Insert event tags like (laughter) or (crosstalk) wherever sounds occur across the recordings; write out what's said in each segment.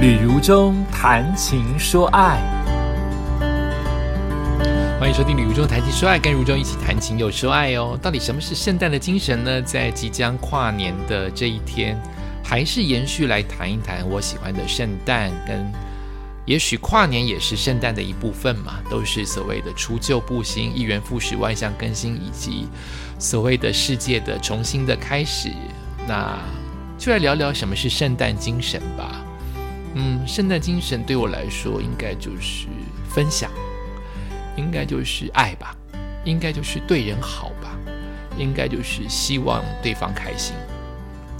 旅如中谈情说爱，欢迎收听《旅如中谈情说爱》，跟如中一起谈情又说爱哦。到底什么是圣诞的精神呢？在即将跨年的这一天，还是延续来谈一谈我喜欢的圣诞，跟也许跨年也是圣诞的一部分嘛，都是所谓的除旧布新、一元复始、万象更新，以及所谓的世界的重新的开始。那就来聊聊什么是圣诞精神吧。嗯，圣诞精神对我来说，应该就是分享，应该就是爱吧，应该就是对人好吧，应该就是希望对方开心。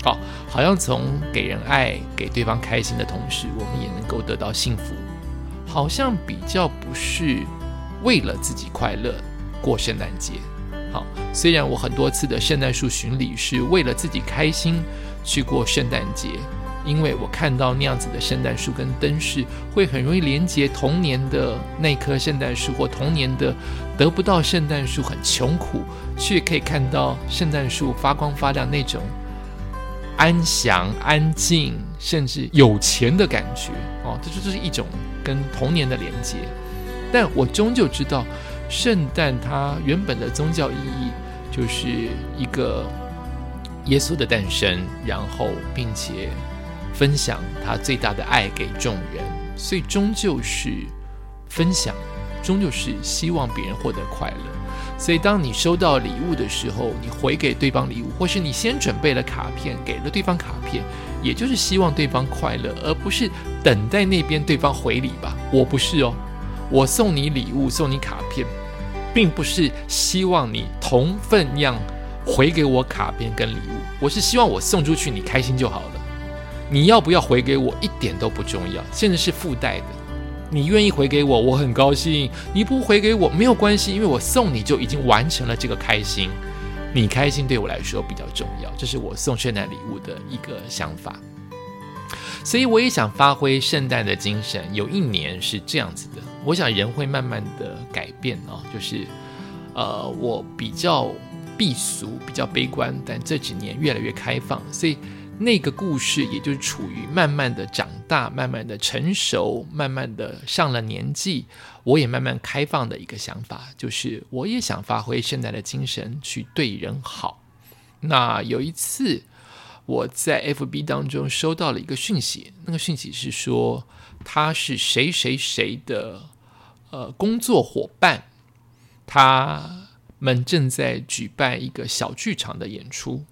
好，好像从给人爱、给对方开心的同时，我们也能够得到幸福。好像比较不是为了自己快乐过圣诞节。好，虽然我很多次的圣诞树巡礼是为了自己开心去过圣诞节。因为我看到那样子的圣诞树跟灯饰，会很容易连接童年的那棵圣诞树，或童年的得不到圣诞树很穷苦，却可以看到圣诞树发光发亮那种安详、安静，甚至有钱的感觉哦，这就是一种跟童年的连接。但我终究知道，圣诞它原本的宗教意义就是一个耶稣的诞生，然后并且。分享他最大的爱给众人，所以终究是分享，终究是希望别人获得快乐。所以当你收到礼物的时候，你回给对方礼物，或是你先准备了卡片给了对方卡片，也就是希望对方快乐，而不是等待那边对方回礼吧。我不是哦，我送你礼物，送你卡片，并不是希望你同分样回给我卡片跟礼物，我是希望我送出去你开心就好。你要不要回给我一点都不重要，现在是附带的。你愿意回给我，我很高兴；你不回给我没有关系，因为我送你就已经完成了这个开心。你开心对我来说比较重要，这是我送圣诞礼物的一个想法。所以我也想发挥圣诞的精神。有一年是这样子的，我想人会慢慢的改变哦，就是呃，我比较避俗，比较悲观，但这几年越来越开放，所以。那个故事，也就是处于慢慢的长大、慢慢的成熟、慢慢的上了年纪，我也慢慢开放的一个想法，就是我也想发挥现在的精神去对人好。那有一次，我在 FB 当中收到了一个讯息，那个讯息是说他是谁谁谁的呃工作伙伴，他们正在举办一个小剧场的演出。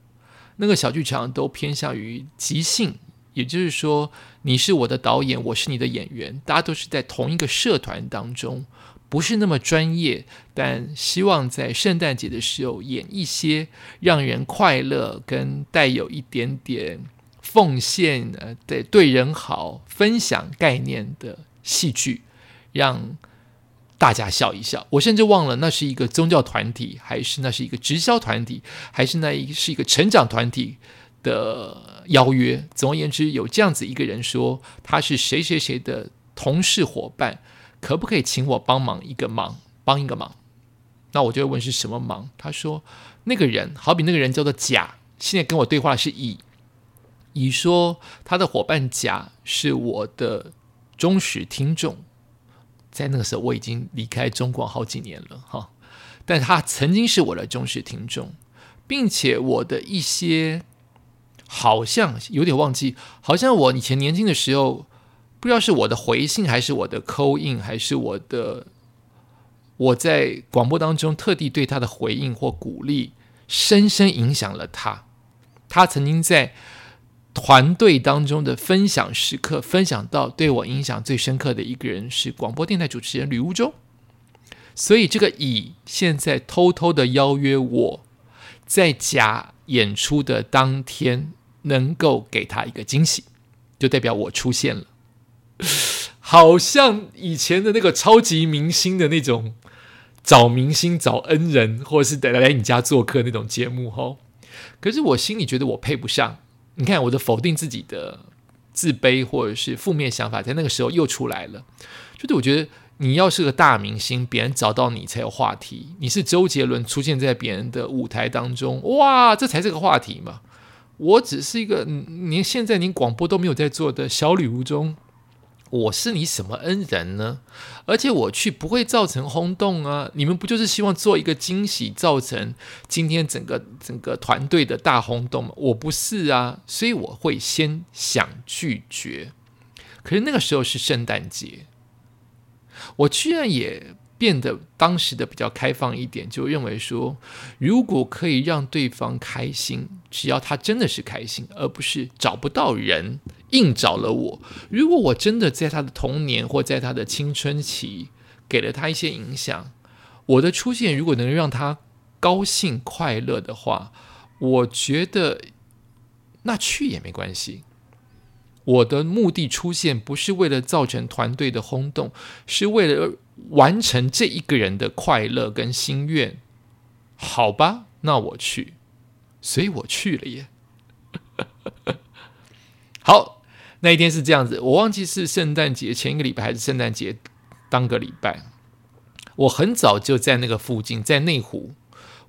那个小剧场都偏向于即兴，也就是说，你是我的导演，我是你的演员，大家都是在同一个社团当中，不是那么专业，但希望在圣诞节的时候演一些让人快乐跟带有一点点奉献呃，对对人好、分享概念的戏剧，让。大家笑一笑，我甚至忘了那是一个宗教团体，还是那是一个直销团体，还是那一是一个成长团体的邀约。总而言之，有这样子一个人说他是谁谁谁的同事伙伴，可不可以请我帮忙一个忙，帮一个忙？那我就会问是什么忙？他说那个人好比那个人叫做甲，现在跟我对话的是乙，乙说他的伙伴甲是我的忠实听众。在那个时候，我已经离开中广好几年了，哈。但他曾经是我的忠实听众，并且我的一些好像有点忘记，好像我以前年轻的时候，不知道是我的回信，还是我的扣印，还是我的我在广播当中特地对他的回应或鼓励，深深影响了他。他曾经在。团队当中的分享时刻，分享到对我影响最深刻的一个人是广播电台主持人吕悟中，所以这个乙现在偷偷的邀约我，在甲演出的当天能够给他一个惊喜，就代表我出现了，好像以前的那个超级明星的那种找明星找恩人，或者是来来你家做客那种节目哈，可是我心里觉得我配不上。你看，我的否定自己的自卑或者是负面想法，在那个时候又出来了。就是我觉得，你要是个大明星，别人找到你才有话题。你是周杰伦出现在别人的舞台当中，哇，这才是个话题嘛。我只是一个连现在连广播都没有在做的小女巫中，我是你什么恩人呢？而且我去不会造成轰动啊！你们不就是希望做一个惊喜，造成今天整个整个团队的大轰动吗？我不是啊，所以我会先想拒绝。可是那个时候是圣诞节，我居然也变得当时的比较开放一点，就认为说，如果可以让对方开心，只要他真的是开心，而不是找不到人。硬找了我。如果我真的在他的童年或在他的青春期给了他一些影响，我的出现如果能让他高兴快乐的话，我觉得那去也没关系。我的目的出现不是为了造成团队的轰动，是为了完成这一个人的快乐跟心愿。好吧，那我去，所以我去了耶。(laughs) 好。那一天是这样子，我忘记是圣诞节前一个礼拜还是圣诞节当个礼拜。我很早就在那个附近，在内湖，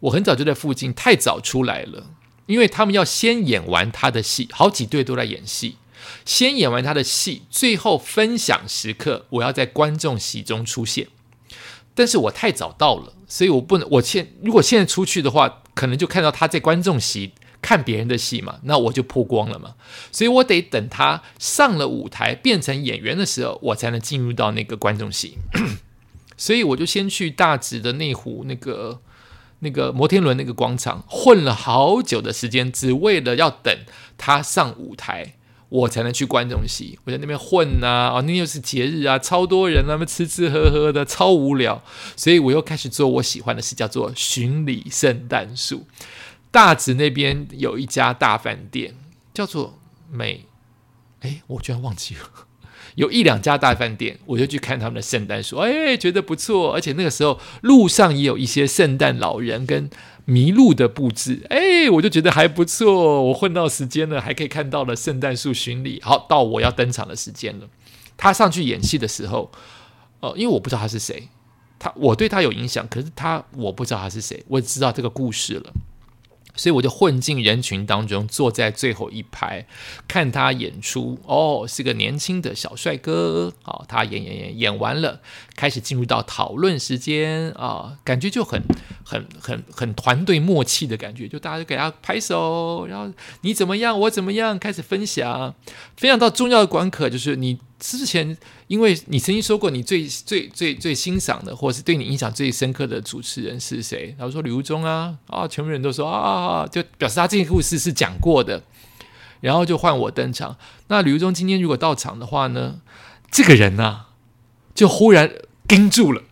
我很早就在附近，太早出来了，因为他们要先演完他的戏，好几队都在演戏，先演完他的戏，最后分享时刻，我要在观众席中出现。但是我太早到了，所以我不能，我现如果现在出去的话，可能就看到他在观众席。看别人的戏嘛，那我就曝光了嘛，所以我得等他上了舞台变成演员的时候，我才能进入到那个观众席。(clears throat) 所以我就先去大直的内湖那个那个摩天轮那个广场混了好久的时间，只为了要等他上舞台，我才能去观众席。我在那边混啊，哦，那又是节日啊，超多人，那么吃吃喝喝的，超无聊。所以我又开始做我喜欢的事，叫做巡礼圣诞树。大直那边有一家大饭店，叫做美，哎，我居然忘记了，(laughs) 有一两家大饭店，我就去看他们的圣诞树，哎，觉得不错，而且那个时候路上也有一些圣诞老人跟麋鹿的布置，哎，我就觉得还不错，我混到时间了，还可以看到了圣诞树巡礼，好，到我要登场的时间了。他上去演戏的时候，呃，因为我不知道他是谁，他我对他有影响，可是他我不知道他是谁，我只知道这个故事了。所以我就混进人群当中，坐在最后一排看他演出。哦，是个年轻的小帅哥。好，他演演演演完了，开始进入到讨论时间啊，感觉就很很很很团队默契的感觉，就大家就给他拍手，然后你怎么样，我怎么样，开始分享。分享到重要的关口，就是你。之前，因为你曾经说过，你最最最最欣赏的，或是对你印象最深刻的主持人是谁？然后说刘忠啊，啊，全部人都说啊，就表示他这个故事是讲过的。然后就换我登场。那刘忠今天如果到场的话呢，这个人呢，就忽然盯住了。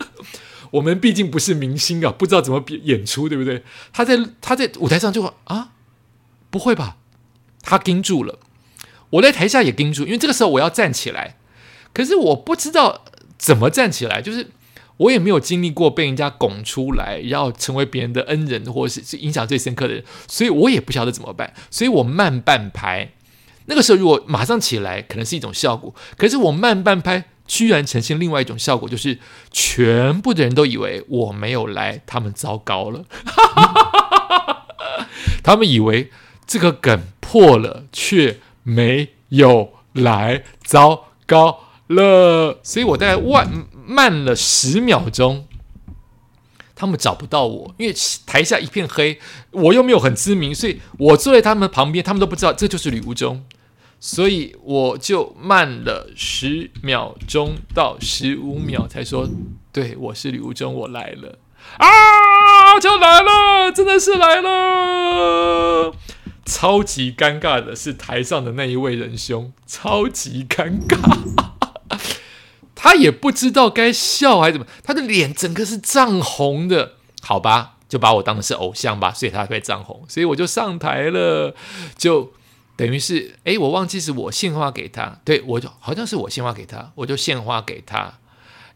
(laughs) 我们毕竟不是明星啊，不知道怎么演出，对不对？他在他在舞台上就啊，不会吧？他盯住了。我在台下也盯住，因为这个时候我要站起来，可是我不知道怎么站起来，就是我也没有经历过被人家拱出来，然后成为别人的恩人，或者是影响最深刻的人，所以我也不晓得怎么办，所以我慢半拍。那个时候如果马上起来，可能是一种效果，可是我慢半拍，居然呈现另外一种效果，就是全部的人都以为我没有来，他们糟糕了，(laughs) (laughs) 他们以为这个梗破了，却。没有来，糟糕了！所以我大概慢慢了十秒钟，他们找不到我，因为台下一片黑，我又没有很知名，所以我坐在他们旁边，他们都不知道这就是吕无中，所以我就慢了十秒钟到十五秒才说：“对，我是吕无中，我来了啊，就来了，真的是来了。”超级尴尬的是台上的那一位仁兄，超级尴尬，(laughs) 他也不知道该笑还是怎么，他的脸整个是涨红的，好吧，就把我当的是偶像吧，所以他会涨红，所以我就上台了，就等于是，哎，我忘记是我献花给他，对我就好像是我献花给他，我就献花给他，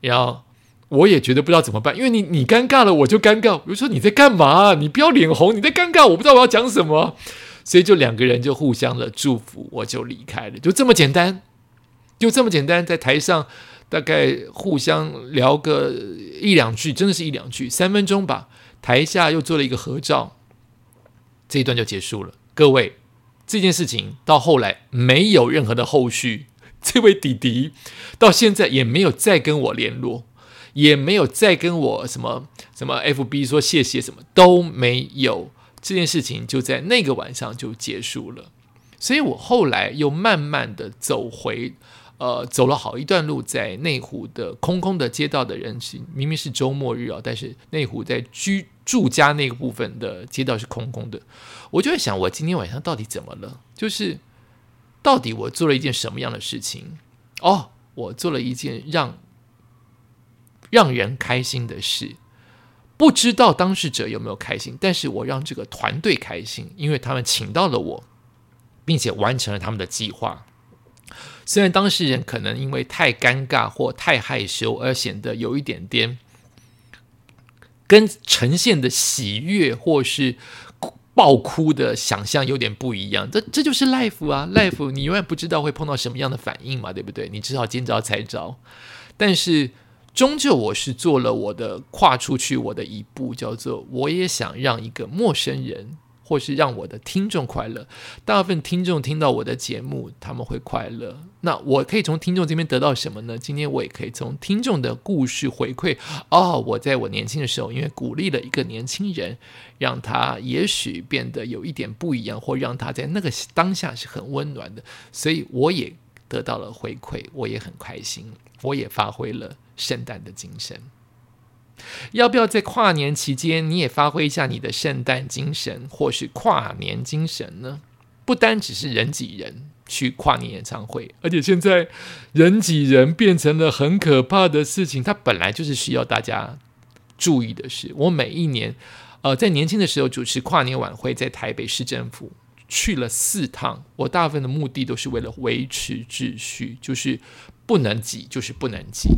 然后我也觉得不知道怎么办，因为你你尴尬了，我就尴尬，比如说你在干嘛？你不要脸红，你在尴尬，我不知道我要讲什么。所以就两个人就互相的祝福，我就离开了，就这么简单，就这么简单，在台上大概互相聊个一两句，真的是一两句，三分钟吧。台下又做了一个合照，这一段就结束了。各位，这件事情到后来没有任何的后续，这位弟弟到现在也没有再跟我联络，也没有再跟我什么什么 FB 说谢谢，什么都没有。这件事情就在那个晚上就结束了。所以我后来又慢慢的走回，呃，走了好一段路，在内湖的空空的街道的人群，明明是周末日啊，但是内湖在居住家那个部分的街道是空空的。我就在想，我今天晚上到底怎么了？就是到底我做了一件什么样的事情？哦，我做了一件让让人开心的事。不知道当事者有没有开心，但是我让这个团队开心，因为他们请到了我，并且完成了他们的计划。虽然当事人可能因为太尴尬或太害羞而显得有一点点跟呈现的喜悦或是爆哭的想象有点不一样，这这就是 life 啊，life 你永远不知道会碰到什么样的反应嘛，对不对？你只好见招拆招，但是。终究我是做了我的跨出去我的一步，叫做我也想让一个陌生人，或是让我的听众快乐。大部分听众听到我的节目，他们会快乐。那我可以从听众这边得到什么呢？今天我也可以从听众的故事回馈。哦，我在我年轻的时候，因为鼓励了一个年轻人，让他也许变得有一点不一样，或让他在那个当下是很温暖的，所以我也得到了回馈，我也很开心，我也发挥了。圣诞的精神，要不要在跨年期间你也发挥一下你的圣诞精神，或是跨年精神呢？不单只是人挤人去跨年演唱会，而且现在人挤人变成了很可怕的事情。它本来就是需要大家注意的事。我每一年，呃，在年轻的时候主持跨年晚会，在台北市政府去了四趟。我大部分的目的都是为了维持秩序，就是不能挤，就是不能挤。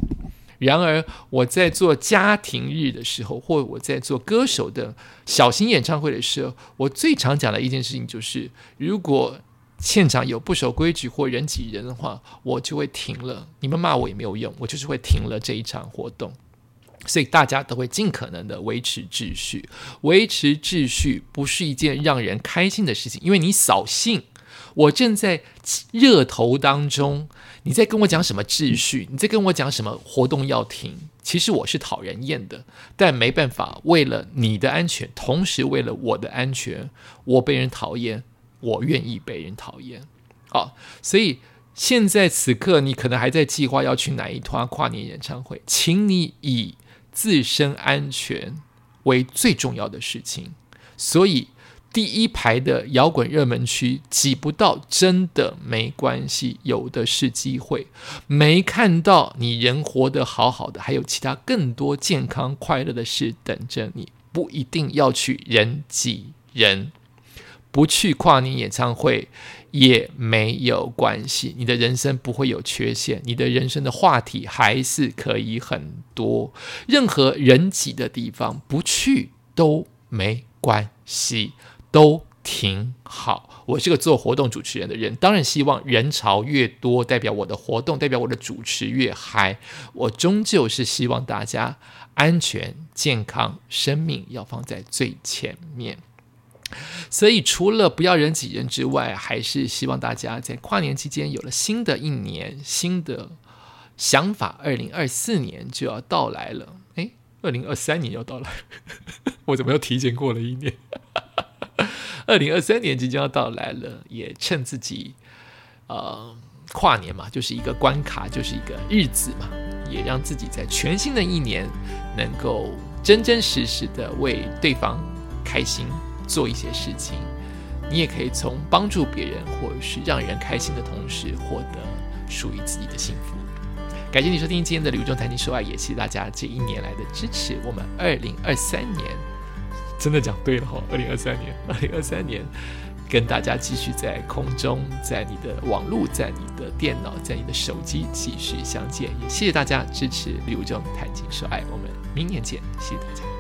然而，我在做家庭日的时候，或我在做歌手的小型演唱会的时候，我最常讲的一件事情就是：如果现场有不守规矩或人挤人的话，我就会停了。你们骂我也没有用，我就是会停了这一场活动。所以大家都会尽可能的维持秩序。维持秩序不是一件让人开心的事情，因为你扫兴。我正在热头当中，你在跟我讲什么秩序？你在跟我讲什么活动要停？其实我是讨人厌的，但没办法，为了你的安全，同时为了我的安全，我被人讨厌，我愿意被人讨厌。好，所以现在此刻，你可能还在计划要去哪一团跨年演唱会，请你以自身安全为最重要的事情。所以。第一排的摇滚热门区挤不到，真的没关系，有的是机会。没看到你人活得好好的，还有其他更多健康快乐的事等着你。不一定要去人挤人，不去跨年演唱会也没有关系。你的人生不会有缺陷，你的人生的话题还是可以很多。任何人挤的地方不去都没关系。都挺好。我是个做活动主持人的人，当然希望人潮越多，代表我的活动，代表我的主持越嗨。我终究是希望大家安全、健康、生命要放在最前面。所以，除了不要人挤人之外，还是希望大家在跨年期间有了新的一年新的想法。二零二四年就要到来了，诶，二零二三年要到来，(laughs) 我怎么又提前过了一年？二零二三年即将要到来了，也趁自己呃跨年嘛，就是一个关卡，就是一个日子嘛，也让自己在全新的一年能够真真实实的为对方开心做一些事情。你也可以从帮助别人或者是让人开心的同时，获得属于自己的幸福。感谢你收听今天的《刘中谈情说爱》，也谢谢大家这一年来的支持。我们二零二三年。真的讲对了哈！二零二三年，二零二三年，跟大家继续在空中，在你的网络，在你的电脑，在你的手机继续相见。也谢谢大家支持刘忠谈情说爱，我们明年见，谢谢大家。